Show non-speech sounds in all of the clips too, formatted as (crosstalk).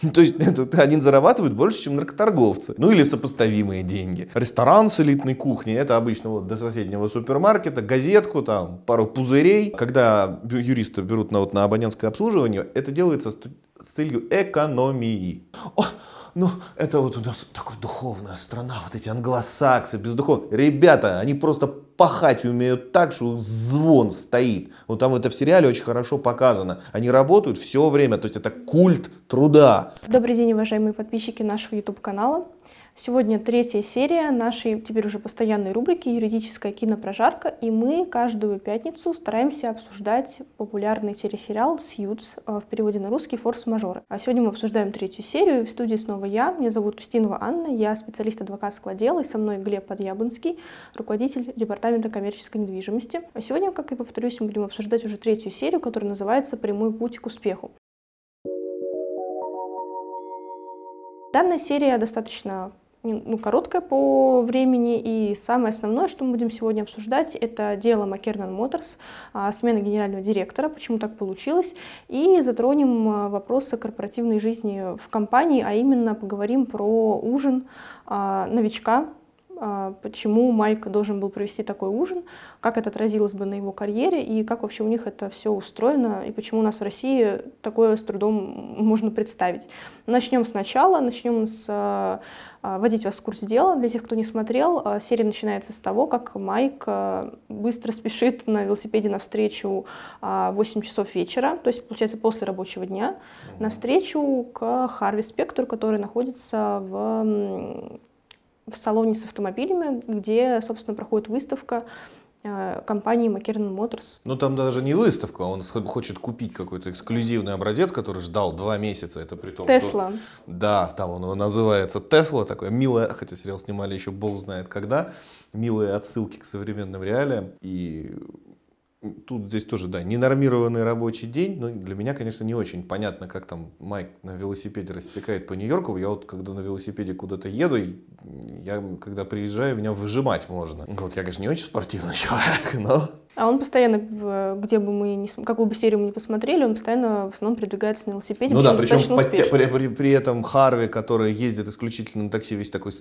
(laughs) То есть это один зарабатывает больше, чем наркоторговцы. Ну или сопоставимые деньги. Ресторан с элитной кухней, это обычно вот до соседнего супермаркета, газетку, там, пару пузырей. Когда юристы берут на, вот, на абонентское обслуживание, это делается с, с целью экономии. О, ну, это вот у нас такая духовная страна, вот эти англосаксы, бездуховные. Ребята, они просто пахать умеют так, что звон стоит. Вот там это в сериале очень хорошо показано. Они работают все время, то есть это культ труда. Добрый день, уважаемые подписчики нашего YouTube-канала. Сегодня третья серия нашей теперь уже постоянной рубрики «Юридическая кинопрожарка», и мы каждую пятницу стараемся обсуждать популярный телесериал «Сьюз» э, в переводе на русский «Форс-мажоры». А сегодня мы обсуждаем третью серию. В студии снова я. Меня зовут Устинова Анна, я специалист адвокатского отдела, и со мной Глеб Подъябынский, руководитель Департамента коммерческой недвижимости. А сегодня, как и повторюсь, мы будем обсуждать уже третью серию, которая называется «Прямой путь к успеху». Данная серия достаточно ну, короткая по времени, и самое основное, что мы будем сегодня обсуждать, это дело Макернан Моторс, смена генерального директора, почему так получилось, и затронем а, вопросы корпоративной жизни в компании, а именно поговорим про ужин а, новичка, а, почему Майк должен был провести такой ужин, как это отразилось бы на его карьере и как вообще у них это все устроено и почему у нас в России такое с трудом можно представить. Начнем сначала, начнем с а, а, вводить вас в курс дела. Для тех, кто не смотрел, серия начинается с того, как Майк быстро спешит на велосипеде навстречу 8 часов вечера, то есть, получается, после рабочего дня, навстречу к Харви Спектру, который находится в в салоне с автомобилями, где, собственно, проходит выставка компании McLaren Motors. Ну там даже не выставка, он хочет купить какой-то эксклюзивный образец, который ждал два месяца. Это при том, Тесла. Что, да, там он называется Тесла, такое милое, хотя сериал снимали еще бог знает когда, милые отсылки к современным реалиям. И Тут здесь тоже, да, ненормированный рабочий день. Но для меня, конечно, не очень понятно, как там Майк на велосипеде рассекает по Нью-Йорку. Я вот, когда на велосипеде куда-то еду, я, когда приезжаю, меня выжимать можно. Вот я, конечно, не очень спортивный (laughs) человек, но... А он постоянно, где бы мы не, какую бы серию мы не посмотрели, он постоянно в основном передвигается на велосипеде. Ну да, причем под, при, при, при этом Харви, который ездит исключительно на такси, весь такой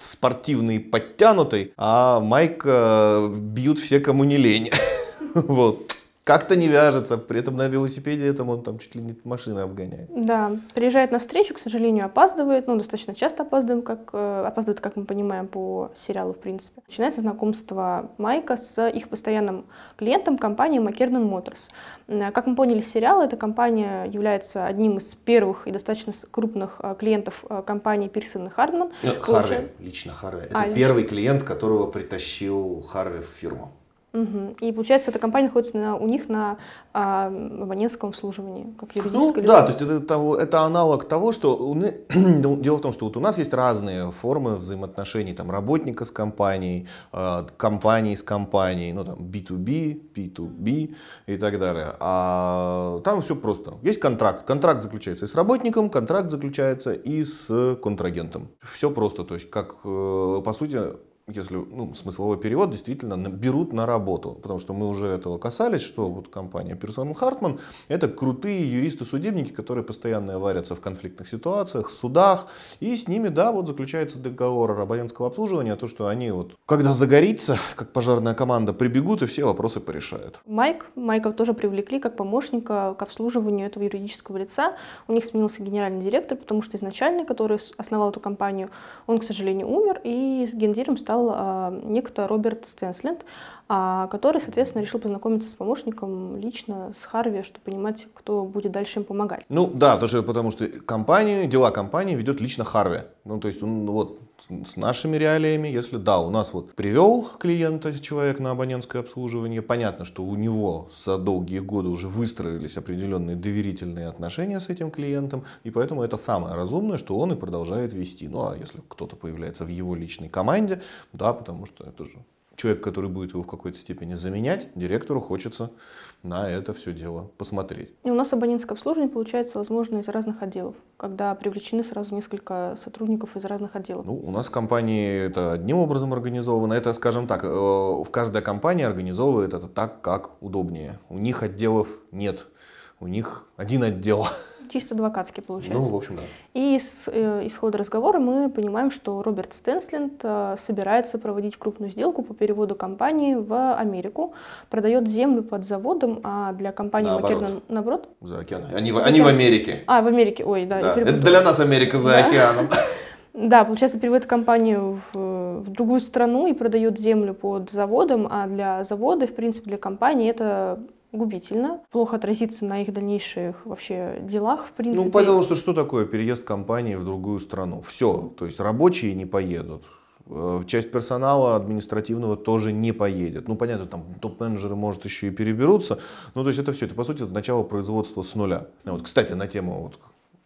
спортивный, подтянутый, а Майк э, бьют все, кому не лень. (laughs) (laughs) Вот. Как-то не вяжется, при этом на велосипеде этом он там чуть ли не машины обгоняет. Да, приезжает на встречу, к сожалению, опаздывает, ну, достаточно часто опаздываем, как, э, опаздывает, как мы понимаем, по сериалу, в принципе. Начинается знакомство Майка с их постоянным клиентом компании McKernan Motors. Э, как мы поняли, сериал, эта компания является одним из первых и достаточно крупных э, клиентов компании Пирсон и Хардман. Ну, Харви, лично Харви. Это а, первый лично. клиент, которого притащил Харви в фирму. Угу. И получается, эта компания находится на, у них на а, абонентском обслуживании, как юридическое ну, Да, то есть это, это, это аналог того, что у, ну, (clears throat) дело в том, что вот у нас есть разные формы взаимоотношений там, работника с компанией, э, компании с компанией, ну там B2B, P2B и так далее. А там все просто. Есть контракт. Контракт заключается и с работником, контракт заключается и с контрагентом. Все просто. То есть, как э, по сути, если ну, смысловой перевод, действительно берут на работу. Потому что мы уже этого касались, что вот компания Персон Хартман это крутые юристы-судебники, которые постоянно варятся в конфликтных ситуациях, судах. И с ними, да, вот заключается договор абонентского обслуживания, то, что они вот, когда загорится, как пожарная команда, прибегут и все вопросы порешают. Майк, Майка тоже привлекли как помощника к обслуживанию этого юридического лица. У них сменился генеральный директор, потому что изначально, который основал эту компанию, он, к сожалению, умер, и гендиром стал стал а, некто Роберт Стэнсленд, а, который, соответственно, решил познакомиться с помощником лично, с Харви, чтобы понимать, кто будет дальше им помогать. Ну да, тоже потому что компанию, дела компании ведет лично Харви. Ну то есть он вот с нашими реалиями, если да, у нас вот привел клиента человек на абонентское обслуживание, понятно, что у него за долгие годы уже выстроились определенные доверительные отношения с этим клиентом, и поэтому это самое разумное, что он и продолжает вести. Ну а если кто-то появляется в его личной команде, да, потому что это же человек, который будет его в какой-то степени заменять, директору хочется на это все дело посмотреть. И у нас абонентское обслуживание получается возможно из разных отделов, когда привлечены сразу несколько сотрудников из разных отделов. Ну, у нас в компании это одним образом организовано. Это, скажем так, э, в каждой компании организовывает это так, как удобнее. У них отделов нет. У них один отдел. чисто адвокатский получается. Ну, в общем, да. И из э, исхода разговора мы понимаем, что Роберт Стенсленд э, собирается проводить крупную сделку по переводу компании в Америку, продает землю под заводом, а для компании Наоборот. Макернан, наоборот, За океаном. Они, в- они в Америке. а, в Америке, ой, да, Да. Это для нас Америка за Да. океаном. (laughs) Да, получается, переводит компанию в, в другую страну и продает землю под заводом, а для завода, в принципе, для компании это губительно, плохо отразится на их дальнейших вообще делах, в принципе. Ну, потому что что такое переезд компании в другую страну? Все, то есть рабочие не поедут. Э, Часть персонала административного тоже не поедет. Ну, понятно, там топ-менеджеры, может, еще и переберутся. Ну, то есть это все, это, по сути, это начало производства с нуля. Ну, Вот, кстати, на тему вот,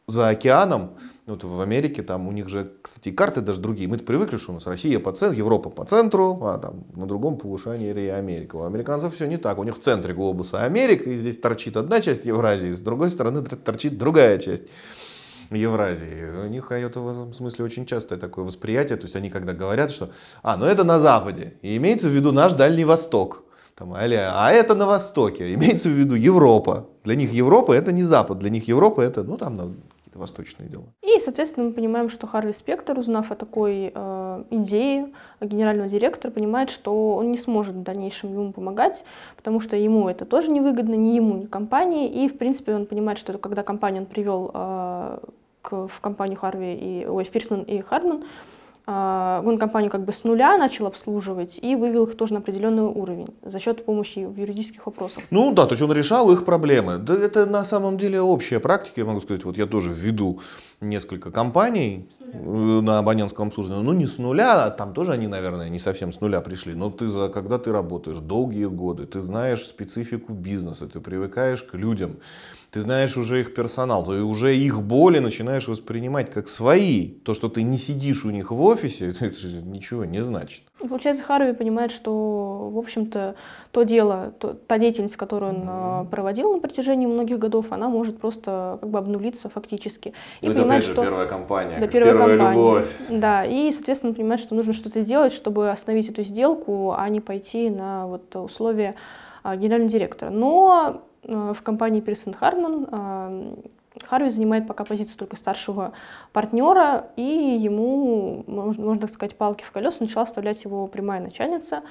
за океаном, вот в Америке, там у них же, кстати, карты даже другие. Мы-то привыкли, что у нас Россия по центру, Европа по центру, а там на другом полушании или Америка. У американцев все не так. У них в центре глобуса Америка, и здесь торчит одна часть Евразии, с другой стороны тор- торчит другая часть. Евразии. У них это в этом смысле очень частое такое восприятие. То есть они когда говорят, что а, ну это на Западе, и имеется в виду наш Дальний Восток. Там, аля, а это на Востоке, имеется в виду Европа. Для них Европа это не Запад, для них Европа это, ну там какие-то восточные дела. И, соответственно, мы понимаем, что Харви Спектор, узнав о такой э, идее генерального директора, понимает, что он не сможет в дальнейшем ему помогать, потому что ему это тоже невыгодно, ни ему, ни компании. И, в принципе, он понимает, что когда компанию он привел э, к- в компанию Харви и ой, в Пирсман и Хардман, а, он компанию как бы с нуля начал обслуживать и вывел их тоже на определенный уровень за счет помощи в юридических вопросах. Ну да, то есть он решал их проблемы. Да это на самом деле общая практика, я могу сказать, вот я тоже веду несколько компаний э, на абонентском обслуживании, ну не с нуля, а там тоже они, наверное, не совсем с нуля пришли, но ты за, когда ты работаешь долгие годы, ты знаешь специфику бизнеса, ты привыкаешь к людям, ты знаешь уже их персонал, ты уже их боли начинаешь воспринимать как свои. То, что ты не сидишь у них в офисе, (laughs) это же ничего не значит. Получается, Харви понимает, что, в общем-то, то дело, то- та деятельность, которую он э, проводил на протяжении многих годов, она может просто как бы обнулиться фактически. И это понимает, опять же что... первая компания, Да, первая первая компания. любовь. Да, и, соответственно, понимает, что нужно что-то сделать, чтобы остановить эту сделку, а не пойти на вот условия а, генерального директора. Но в компании Харман а, Харви занимает пока позицию только старшего партнера, и ему, можно, так сказать, палки в колеса начала вставлять его прямая начальница.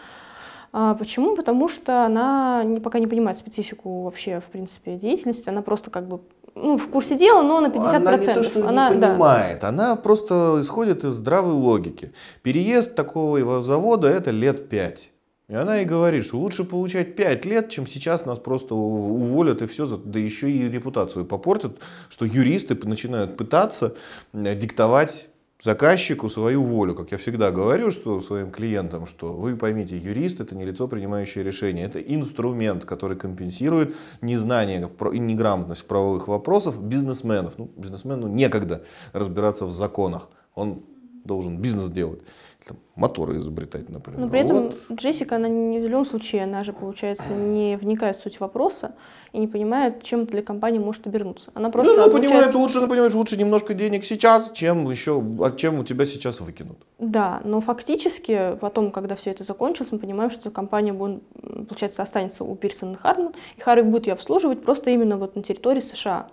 А, Почему? Потому что она пока не понимает специфику вообще, в принципе, деятельности. Она просто как бы ну, в курсе дела, но на 50%. Она не то, что Она, не да. понимает, она просто исходит из здравой логики. Переезд такого его завода это лет пять. И она и говорит, что лучше получать 5 лет, чем сейчас нас просто уволят и все, да еще и репутацию попортят, что юристы начинают пытаться диктовать заказчику свою волю. Как я всегда говорю что своим клиентам, что вы поймите, юрист это не лицо, принимающее решение, это инструмент, который компенсирует незнание и неграмотность правовых вопросах бизнесменов. Ну, бизнесмену некогда разбираться в законах. Он должен бизнес делать, там, моторы изобретать, например. Но при этом Вот. Джессика, она ни в любом случае, она же, получается, не вникает в суть вопроса и не понимает, чем для компании может обернуться. Она просто ну, она понимает обучается- лучше, она понимает, что лучше немножко денег сейчас, чем еще, чем у тебя сейчас выкинут. Да, но фактически потом, когда все это закончилось, мы понимаем, что компания будет, получается, останется у Пирсон и Харман, и Харви будет ее обслуживать просто именно вот на территории США.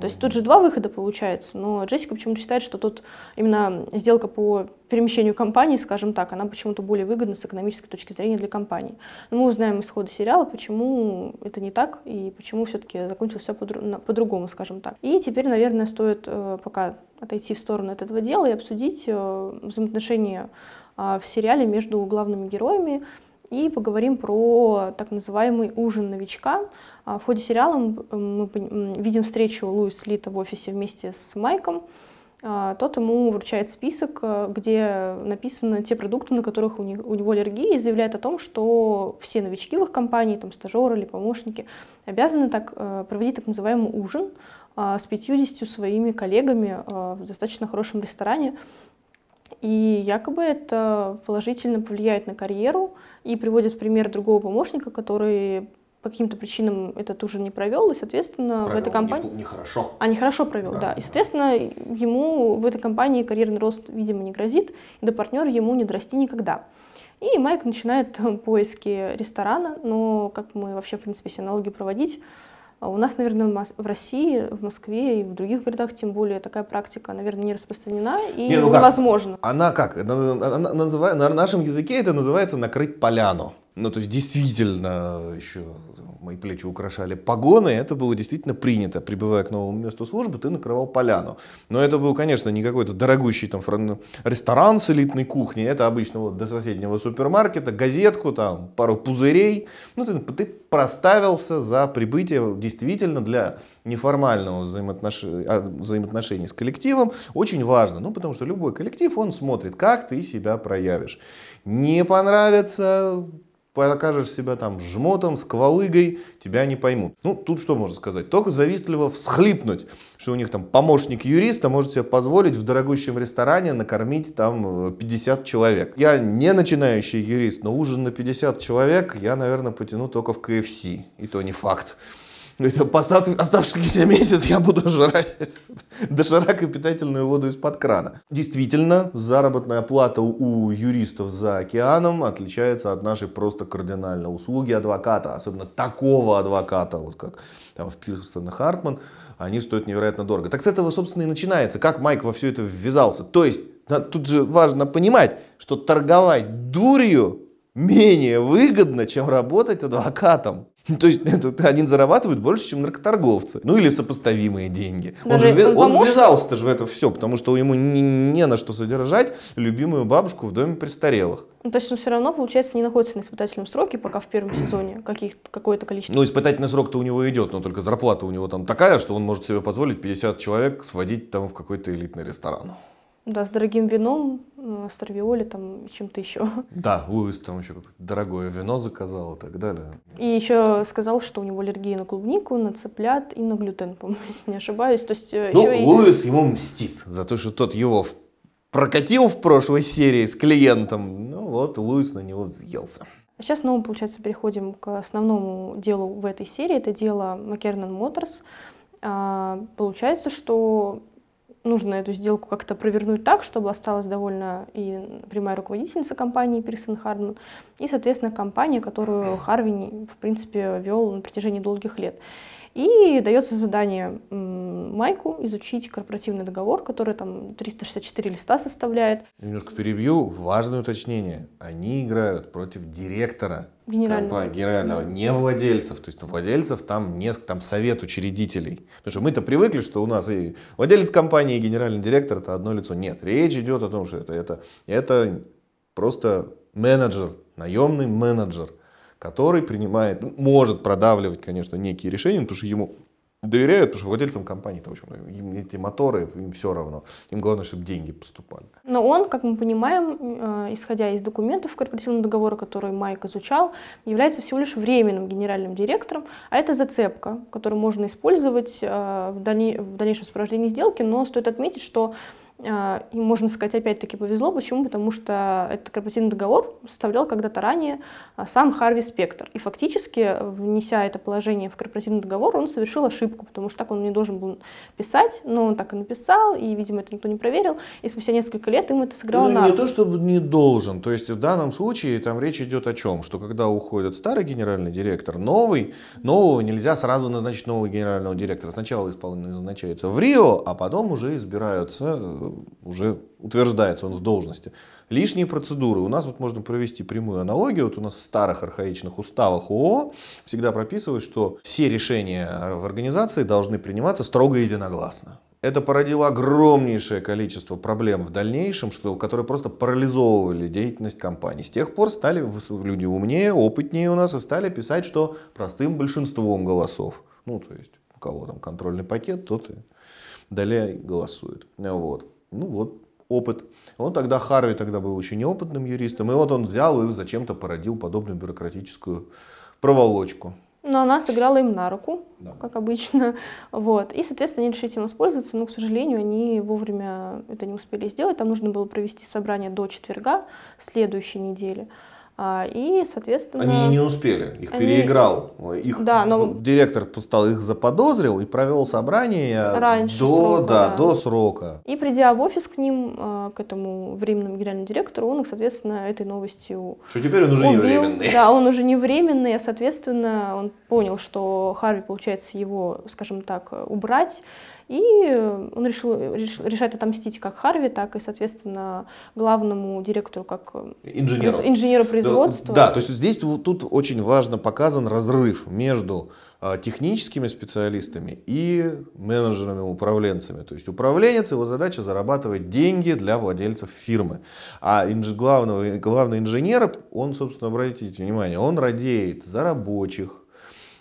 То есть тут же два выхода получается, но Джессика почему-то считает, что тут именно сделка по перемещению компании, скажем так, она почему-то более выгодна с экономической точки зрения для компании. Но мы узнаем из хода сериала, почему это не так и почему все-таки закончилось все по-другому, скажем так. И теперь, наверное, стоит э, пока отойти в сторону от этого дела и обсудить э, взаимоотношения а, в сериале между главными героями и поговорим про так называемый ужин новичка. А В ходе сериала мы видим встречу Луис Лита в офисе вместе с Майком. А, Тот ему вручает список, э, где написаны те продукты, на которых у них- у него аллергия, и заявляет о том, что все новички в их компании, там, стажеры или помощники, обязаны так, проводить так называемый ужин а, с 50 своими коллегами а, в достаточно хорошем ресторане, и якобы это положительно повлияет на карьеру и приводит в пример другого помощника, который по каким-то причинам этот ужин не провел, и, соответственно, в этой компании... Нехорошо. А, нехорошо провел, Да. да. И, соответственно, ему в этой компании карьерный рост, видимо, не грозит, и до партнера ему не дорасти никогда. И Майк начинает (laughs) поиски ресторана, но как мы вообще, в принципе, все налоги проводить, у нас, наверное, в России, в Москве и в других городах, тем более, такая практика, наверное, не распространена и не, ну невозможна. Она как? Она, она, называет, на нашем языке это называется накрыть поляну. Ну, то есть действительно еще мои плечи украшали погоны, это было действительно принято. Прибывая к новому месту службы, ты накрывал поляну. Но это был, конечно, не какой-то дорогущий там ресторан с элитной кухней, это обычно вот до соседнего супермаркета, газетку, там пару пузырей. Ну, ты, ты проставился за прибытие действительно для неформального взаимоотношения, а, взаимоотношений с коллективом очень важно. Ну, потому что любой коллектив, он смотрит, как ты себя проявишь. Не понравится, покажешь себя там жмотом, сквалыгой, тебя не поймут. Ну, тут что можно сказать? Только завистливо всхлипнуть, что у них там помощник юриста может себе позволить в дорогущем ресторане накормить там 50 э, человек. Я не начинающий юрист, но ужин на 50 человек я, наверное, потяну только в КФС. И то не факт. Поставь оставшийся (laughs) месяц я буду жрать доширак и питательную воду из-под крана. Действительно, заработная плата у юристов за океаном отличается от нашей просто кардинально. Услуги адвоката, особенно такого адвоката, вот как там в Пирсон и Хартман, они стоят невероятно дорого. Так с этого, собственно, и начинается. Как Майк во все это ввязался. То есть, тут же важно понимать, что торговать дурью менее выгодно, чем работать адвокатом. То есть (laughs) это, они зарабатывают больше, чем наркоторговцы. Ну или сопоставимые деньги. Даже он же он, он ввязался-то же в это все, потому что ему не, не на что содержать любимую бабушку в доме престарелых. Ну, то есть он все равно, получается, не находится на испытательном сроке, пока в первом сезоне каких какое-то количество. Ну, испытательный срок-то у него идет, но только зарплата у него там такая, что он может себе позволить 50 человек сводить там в какой-то элитный ресторан. Да, с дорогим вином, э, с травиоли, там, чем-то еще. Да, Луис там еще дорогое вино заказал и так далее. И еще сказал, что у него аллергия на клубнику, на цыплят и на глютен, по-моему, (laughs) если не ошибаюсь. То есть, э, ну, Луис и... ему мстит за то, что тот его прокатил в прошлой серии с клиентом. Ну вот, Луис на него взъелся. А сейчас снова, получается, переходим к основному делу в этой серии. Это дело Макернан Моторс. А, получается, что нужно эту сделку как-то провернуть так, чтобы осталась довольна и прямая руководительница компании Пирсон Хардман, и, соответственно, компания, которую Харви, в принципе, вел на протяжении долгих лет. И дается задание Майку изучить корпоративный договор, который там 364 листа составляет. Немножко перебью. Важное уточнение. Они играют против директора генерального, компании, генерального да. не владельцев. То есть владельцев там несколько, там совет учредителей. Потому что мы-то привыкли, что у нас и владелец компании, и генеральный директор это одно лицо. Нет, речь идет о том, что это, это, это просто менеджер, наемный менеджер который принимает, ну, может продавливать, конечно, некие решения, потому что ему доверяют, потому что владельцам компании, в общем, им эти моторы, им все равно. Им главное, чтобы деньги поступали. Но он, как мы понимаем, э, исходя из документов корпоративного договора, который Майк изучал, является всего лишь временным генеральным директором, а это зацепка, которую можно использовать э, в дальнейшем сопровождении сделки, но стоит отметить, что и можно сказать, опять-таки повезло. Почему? Потому что этот корпоративный договор составлял когда-то ранее а, сам Харви Спектр. И фактически, внеся это положение в корпоративный договор, он совершил ошибку, потому что так он не должен был писать, но он так и написал, и, видимо, это никто не проверил. И спустя несколько лет им это сыграло ну, на Не то, чтобы не должен. То есть в данном случае там речь идет о чем? Что когда уходит старый генеральный директор, новый, нового нельзя сразу назначить нового генерального директора. Сначала назначается в Рио, а потом уже избираются э, уже утверждается он в должности. Лишние процедуры. У нас вот можно провести прямую аналогию. Вот у нас в старых архаичных уставах ООО всегда прописывают, что все решения в организации должны приниматься строго единогласно. Это породило огромнейшее количество проблем в дальнейшем, что, которые просто парализовывали деятельность компании. С тех пор стали люди умнее, опытнее у нас и стали писать, что простым большинством голосов. Ну, то есть у кого там контрольный пакет, тот и далее голосует. Вот. Ну вот, опыт. Он тогда, Харви тогда был еще неопытным юристом, и вот он взял и зачем-то породил подобную бюрократическую проволочку. Но она сыграла им на руку, да. как обычно. Вот. И, соответственно, они решили этим воспользоваться, но, к сожалению, они вовремя это не успели сделать. Там нужно было провести собрание до четверга следующей недели. А, и, соответственно... Они не успели, их они... переиграл. Их да, но... Директор стал их заподозрил и провел собрание Раньше до, срока, да, да. до срока. И придя в офис к ним, а, к этому временному генеральному директору, он их, соответственно, этой новостью Что теперь он уже убил. не временный. Да, он уже не временный, а, соответственно, он понял, что Харви, получается, его, скажем так, убрать, и он решил, решил решать отомстить как Харви, так и, соответственно, главному директору как инженеру, инженеру производства. Да, то есть здесь тут очень важно показан разрыв между а, техническими специалистами и менеджерами, управленцами. То есть управленец, его задача зарабатывать деньги для владельцев фирмы. А инж, главного, главный инженер, он, собственно, обратите внимание, он радеет за рабочих,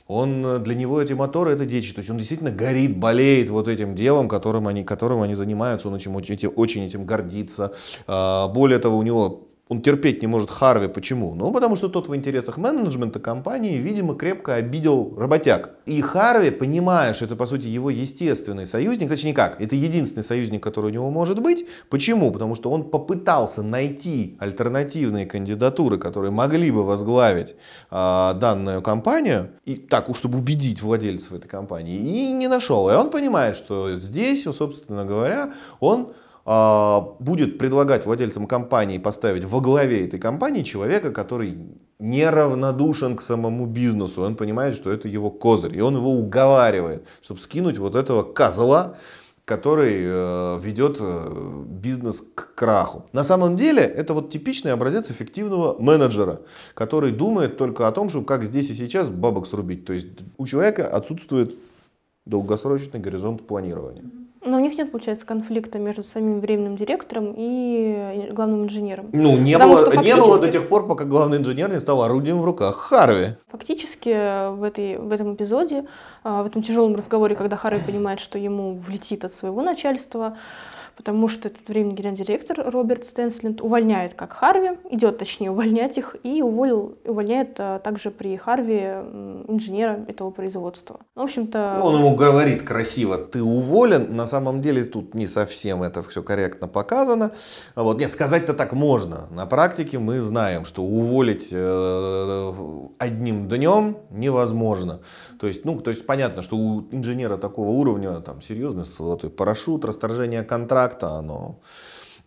он, э, для него эти моторы это дичь. То есть он действительно горит, болеет вот этим делом, которым они, которым они занимаются. Он очень, очень этим гордится. А, более того, у него он терпеть не может Харви. Почему? Ну, потому что тот в интересах менеджмента компании, видимо, крепко обидел работяг. И Харви, понимая, что это, по сути, его естественный союзник, точнее как, это единственный союзник, который у него может быть. Почему? Потому что он попытался найти альтернативные кандидатуры, которые могли бы возглавить э, данную компанию, и так, чтобы убедить владельцев этой компании, и не нашел. И он понимает, что здесь, собственно говоря, он будет предлагать владельцам компании поставить во главе этой компании человека, который неравнодушен к самому бизнесу. Он понимает, что это его козырь. И он его уговаривает, чтобы скинуть вот этого козла, который э, ведет э, бизнес к краху. На самом деле это вот типичный образец эффективного менеджера, который думает только о том, что как здесь и сейчас бабок срубить. То есть у человека отсутствует долгосрочный горизонт планирования. Но у них нет, получается, конфликта между самим временным директором и главным инженером. Ну, не, было, фактически... не было до тех пор, пока главный инженер не стал орудием в руках Харви. Фактически в, этой, в этом эпизоде, а, в этом тяжелом разговоре, когда Харви понимает, что ему влетит от своего начальства, потому что этот временный генеральный директор Роберт Стэнсленд увольняет как Харви, идет точнее увольнять их, и уволил, увольняет а, также при Харви инженера этого производства. Ну, в общем-то... Он ему говорит красиво, ты уволен, на самом деле тут не совсем это все корректно показано. Вот. Нет, сказать-то так можно. На практике мы знаем, что уволить э, одним днем невозможно. То есть, ну, то есть понятно, что у инженера такого уровня, там, серьезный золотой парашют, расторжение контракта, оно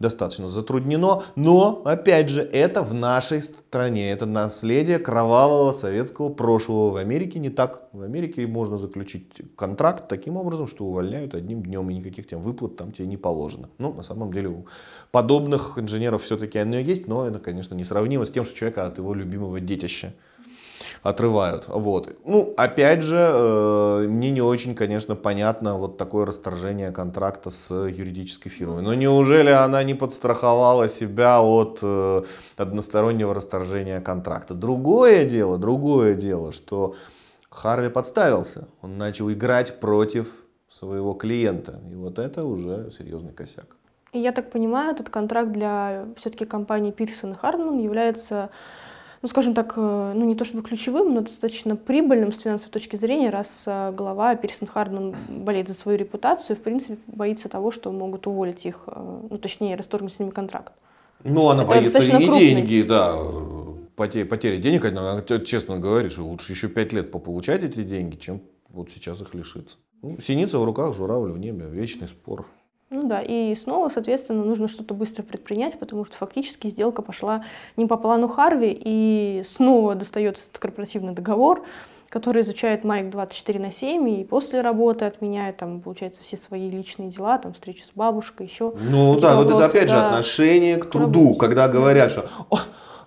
достаточно затруднено. Но, опять же, это в нашей стране. Это наследие кровавого советского прошлого. В Америке не так. В Америке можно заключить контракт таким образом, что увольняют одним днем, и никаких тем выплат там тебе не положено. Ну, на самом деле, у подобных инженеров все-таки оно есть, но это, конечно, несравнимо с тем, что человека от его любимого детища отрывают. Вот. Ну, опять же, э, мне не очень, конечно, понятно вот такое расторжение контракта с юридической фирмой. Но неужели она не подстраховала себя от э, одностороннего расторжения контракта? Другое дело, другое дело, что Харви подставился. Он начал играть против своего клиента. И вот это уже серьезный косяк. И я так понимаю, этот контракт для все-таки компании Пирсон и Хардман является ну, скажем так, э, ну, не то чтобы ключевым, но достаточно прибыльным с финансовой точки зрения, раз э, глава Пирсон Хардман болеет за свою репутацию в принципе, боится того, что могут уволить их, э, ну, точнее, расторгнуть с ними контракт. Ну, она Это боится и крупный. деньги, да, потери, потери денег, она честно говорит, что лучше еще пять лет пополучать эти деньги, чем вот сейчас их лишиться. Ну, синица в руках, журавль в небе, вечный спор. Ну да, и снова, соответственно, нужно что-то быстро предпринять, потому что фактически сделка пошла не по плану Харви, и снова достается этот корпоративный договор, который изучает Майк 24 на 7, и после работы отменяет, там, получается, все свои личные дела, там, встречу с бабушкой, еще. Ну да, вот это опять да, же отношение к труду, когда говорят, что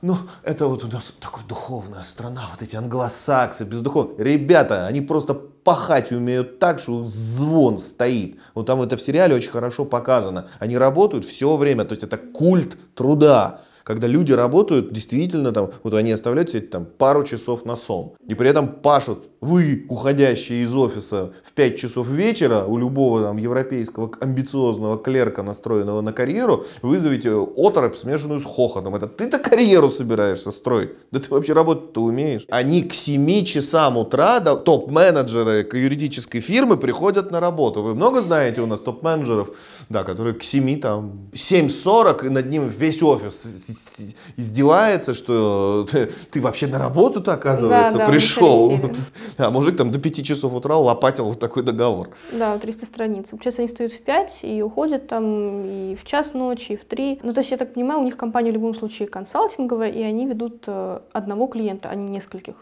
ну, это вот у нас такая духовная страна, вот эти англосаксы, бездуховные. Ребята, они просто пахать умеют так, что звон стоит. Вот там это в сериале очень хорошо показано. Они работают все время, то есть это культ труда когда люди работают, действительно, там, вот они оставляют себе там пару часов на сон. И при этом пашут вы, уходящие из офиса в 5 часов вечера, у любого там европейского амбициозного клерка, настроенного на карьеру, вызовите оторопь, смешанную с хохотом. Это ты-то карьеру собираешься строить? Да ты вообще работать-то умеешь? Они к 7 часам утра, да, топ-менеджеры юридической фирмы приходят на работу. Вы много знаете у нас топ-менеджеров, да, которые к 7, там, 7.40, и над ним весь офис издевается, что ты, ты вообще на работу-то, оказывается, Да, да, пришел. (laughs) А мужик там до 5 часов утра лопатил вот такой договор. Да, 300 страниц. Получается, они встают в 5 и уходят там и в час ночи, и в 3. Ну, то есть, я так понимаю, у них компания в любом случае консалтинговая, и они ведут э, одного клиента, а не нескольких.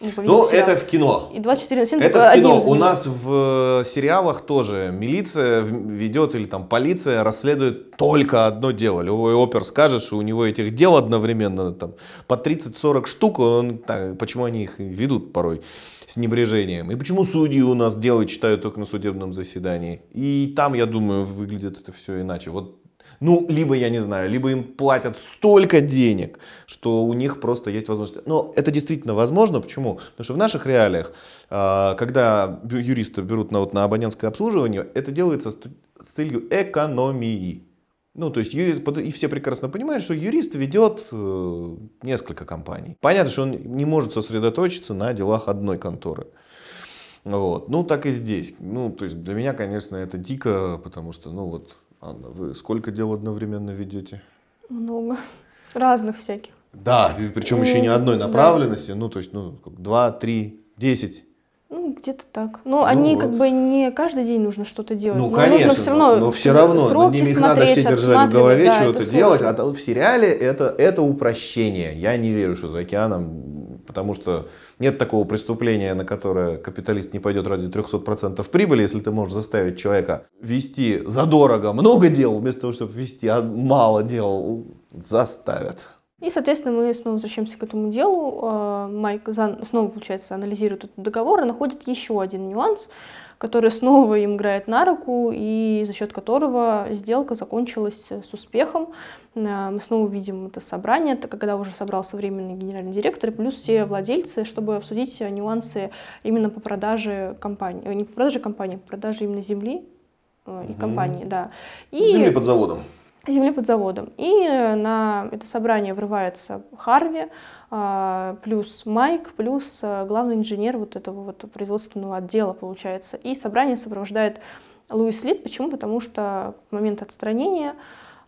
Ну, это в кино. И 24 на 7 Это в кино. У нас в э, сериалах тоже милиция ведет или там полиция расследует только одно дело. Любой опер скажет, что у него этих дел одновременно там по 30-40 штук, он, так, почему они их ведут порой с небрежением. И почему судьи у нас дело читают только на судебном заседании. И там, я думаю, выглядит это все иначе. Вот ну, либо, я не знаю, либо им платят столько денег, что у них просто есть возможность. Но это действительно возможно. Почему? Потому что в наших реалиях, а, когда юристы берут на, вот, на абонентское обслуживание, это делается с целью экономии. Ну, то есть, и все прекрасно понимают, что юрист ведет э, несколько компаний. Понятно, что он не может сосредоточиться на делах одной конторы. Вот. Ну, так и здесь. Ну, то есть, для меня, конечно, это дико, потому что, ну, вот, Анна, вы сколько дел одновременно ведете? Много. (laughs) Разных всяких. Да, причем еще не Ну, одной да. направленности, ну, то есть, ну, два, три, десять. Ну, где-то так. Но они вот. как бы не каждый день нужно что-то делать. Ну, Но конечно, все равно, но все равно, над ними их надо все держать в голове, да, что-то это делать. А в сериале это, это упрощение. Я не верю, что за океаном, потому что нет такого преступления, на которое капиталист не пойдет ради 300% прибыли, если ты можешь заставить человека вести задорого много дел, вместо того, чтобы вести мало дел, заставят. И, соответственно, мы снова возвращаемся к этому делу. Э, Майк снова, получается, анализирует этот договор и находит еще один нюанс, который снова им играет на руку, и за счет которого сделка закончилась с успехом. Э, Мы снова видим это собрание, как когда уже собрался временный генеральный директор, и плюс все владельцы, чтобы обсудить нюансы именно по продаже компании. э, Не по продаже компании, а по продаже именно земли э, и компании, да. И Земли под заводом. Земли под заводом. И э, на это собрание врывается Харви, а, плюс Майк, плюс э, главный инженер вот этого вот производственного отдела, получается. И собрание сопровождает Луис Лид. Почему? Потому что в момент отстранения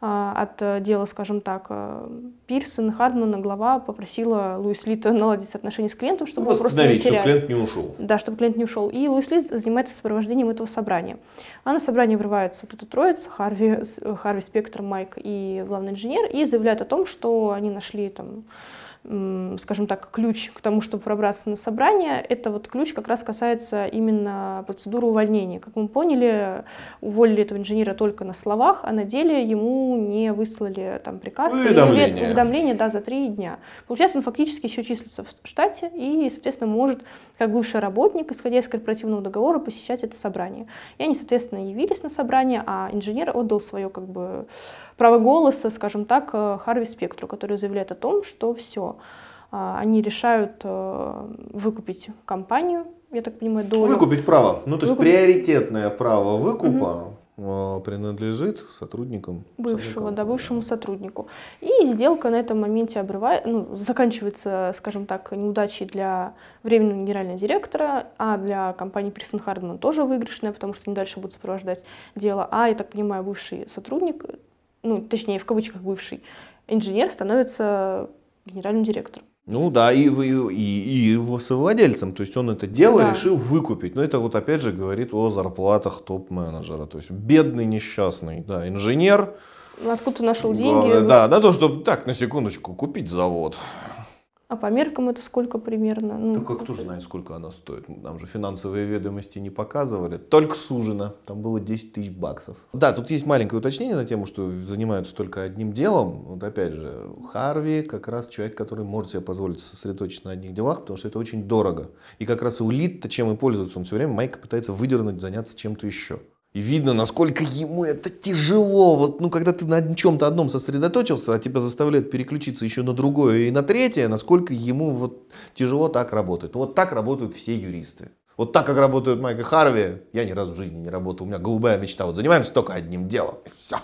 от э, дела, скажем так, э, Пирсон, Хардман, глава попросила Луис Лита наладить отношения с клиентом, чтобы его просто не чтобы клиент не ушел. Да, чтобы клиент не ушел. И Луис Ли занимается сопровождением этого собрания. А на собрание врывается вот эта троица, Харви, э, Харви Спектр, Майк и главный инженер, и заявляют о том, что они нашли там скажем так, ключ к тому, чтобы пробраться на собрание, это вот ключ как раз касается именно процедуры увольнения. Как мы поняли, уволили этого инженера только на словах, а на деле ему не выслали там приказ или Уведомление. уведомление да, за три дня. Получается, он фактически еще числится в штате и, соответственно, может, как бывший работник, исходя из корпоративного договора, посещать это собрание. И они, соответственно, явились на собрание, а инженер отдал свое как бы право голоса, скажем так, э, Харви Спектру, который заявляет о том, что все, они решают э, выкупить компанию, я так понимаю, долю. Выкупить право. Ну, то есть Выкупить. приоритетное право выкупа э, принадлежит сотрудникам. бывшего, да, бывшему сотруднику. И сделка на этом моменте обрывает, ну, заканчивается, скажем так, неудачей для временного генерального директора, а для компании Пирсон Хардман тоже выигрышная, потому что они дальше будут сопровождать дело. А, я так понимаю, бывший сотрудник, ну, точнее, в кавычках бывший инженер становится генеральным директором. Ну да, и, и, и его совладельцем. То есть он это дело Да. решил выкупить. Но это вот опять же говорит о зарплатах топ-менеджера. То есть бедный, несчастный, да, инженер. Ну, Откуда ты нашел Главное, деньги? Да, на то, чтобы так, на секундочку, купить завод. А по меркам это сколько примерно? Ну, Только кто же знает, сколько она стоит. Нам же финансовые ведомости не показывали. Только сужено. Там было 10 тысяч баксов. Да, тут есть маленькое уточнение на тему, что занимаются только одним делом. Вот опять же, Харви как раз человек, который может себе позволить сосредоточиться на одних делах, потому что это очень дорого. И как раз у Лид-то чем и пользуется. Он все время Майка пытается выдернуть, заняться чем-то еще. И видно, насколько ему это тяжело. Вот, ну, когда ты на чем-то одном сосредоточился, а тебя заставляют переключиться еще на другое и на третье, насколько ему вот тяжело так работать. Ну, вот так работают все юристы. Вот так, как работают Майк и Харви, я ни разу в жизни не работал. У меня голубая мечта. Вот занимаемся только одним делом. И все.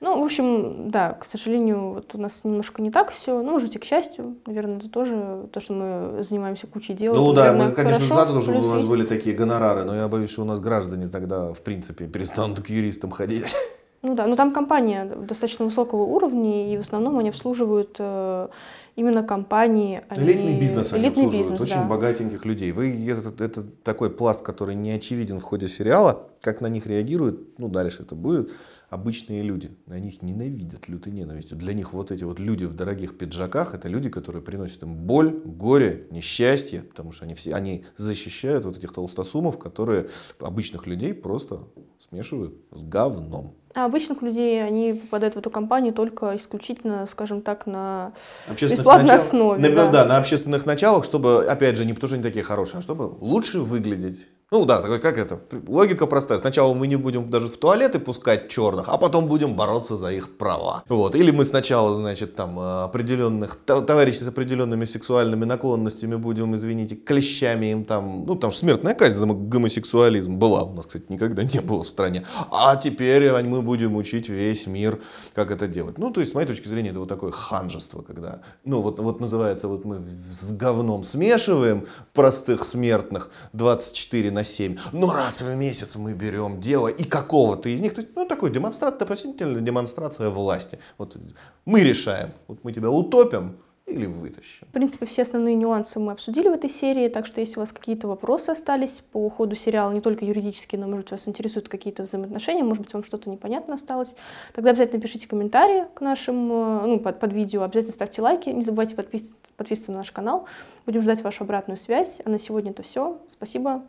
Ну, в общем, да, к сожалению, вот у нас немножко не так все. Ну, может быть, и к счастью, наверное, это тоже то, что мы занимаемся кучей дел. Ну да, мы, конечно, хорошо. за то, чтобы у нас были такие гонорары, но я боюсь, что у нас граждане тогда, в принципе, перестанут к юристам ходить. (laughs) Ну да, но там компания достаточно высокого уровня, и в основном они обслуживают э, именно компании. Они... Элитный бизнес они Элитный обслуживают, бизнес, очень да. богатеньких людей. Вы, это, это такой пласт, который не очевиден в ходе сериала, как на них реагируют, ну дальше это будет, обычные люди. На них ненавидят лютой ненавистью. Для них вот эти вот люди в дорогих пиджаках, это люди, которые приносят им боль, горе, несчастье, потому что они, все, они защищают вот этих толстосумов, которые обычных людей просто смешивают с говном. А обычных людей, они попадают в эту компанию только исключительно, скажем так, на бесплатной начал... основе. На, да. да, на общественных началах, чтобы, опять же, не потому что они такие хорошие, а чтобы лучше выглядеть ну да, как это? Логика простая. Сначала мы не будем даже в туалеты пускать черных, а потом будем бороться за их права. Вот. Или мы сначала, значит, там определенных товарищей с определенными сексуальными наклонностями будем, извините, клещами им там, ну там смертная казнь за гомосексуализм была у нас, кстати, никогда не было в стране. А теперь мы будем учить весь мир, как это делать. Ну, то есть, с моей точки зрения, это вот такое ханжество, когда, ну, вот, вот называется, вот мы с говном смешиваем простых смертных 24 на 7. Но раз в месяц мы берем дело и какого-то из них, то есть, ну, такой демонстрация, относительная демонстрация власти. Вот мы решаем, вот мы тебя утопим, или вытащим. В принципе, все основные нюансы мы обсудили в этой серии, так что если у вас какие-то вопросы остались по ходу сериала, не только юридические, но, может, вас интересуют какие-то взаимоотношения, может быть, вам что-то непонятно осталось, тогда обязательно пишите комментарии к нашим, э, ну, под, под видео, обязательно ставьте лайки, не забывайте подпис подписываться на наш канал. Будем ждать вашу обратную связь. А на сегодня это все. Спасибо.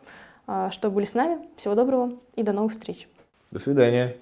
А, что были с нами. Всего доброго и до новых встреч. До свидания.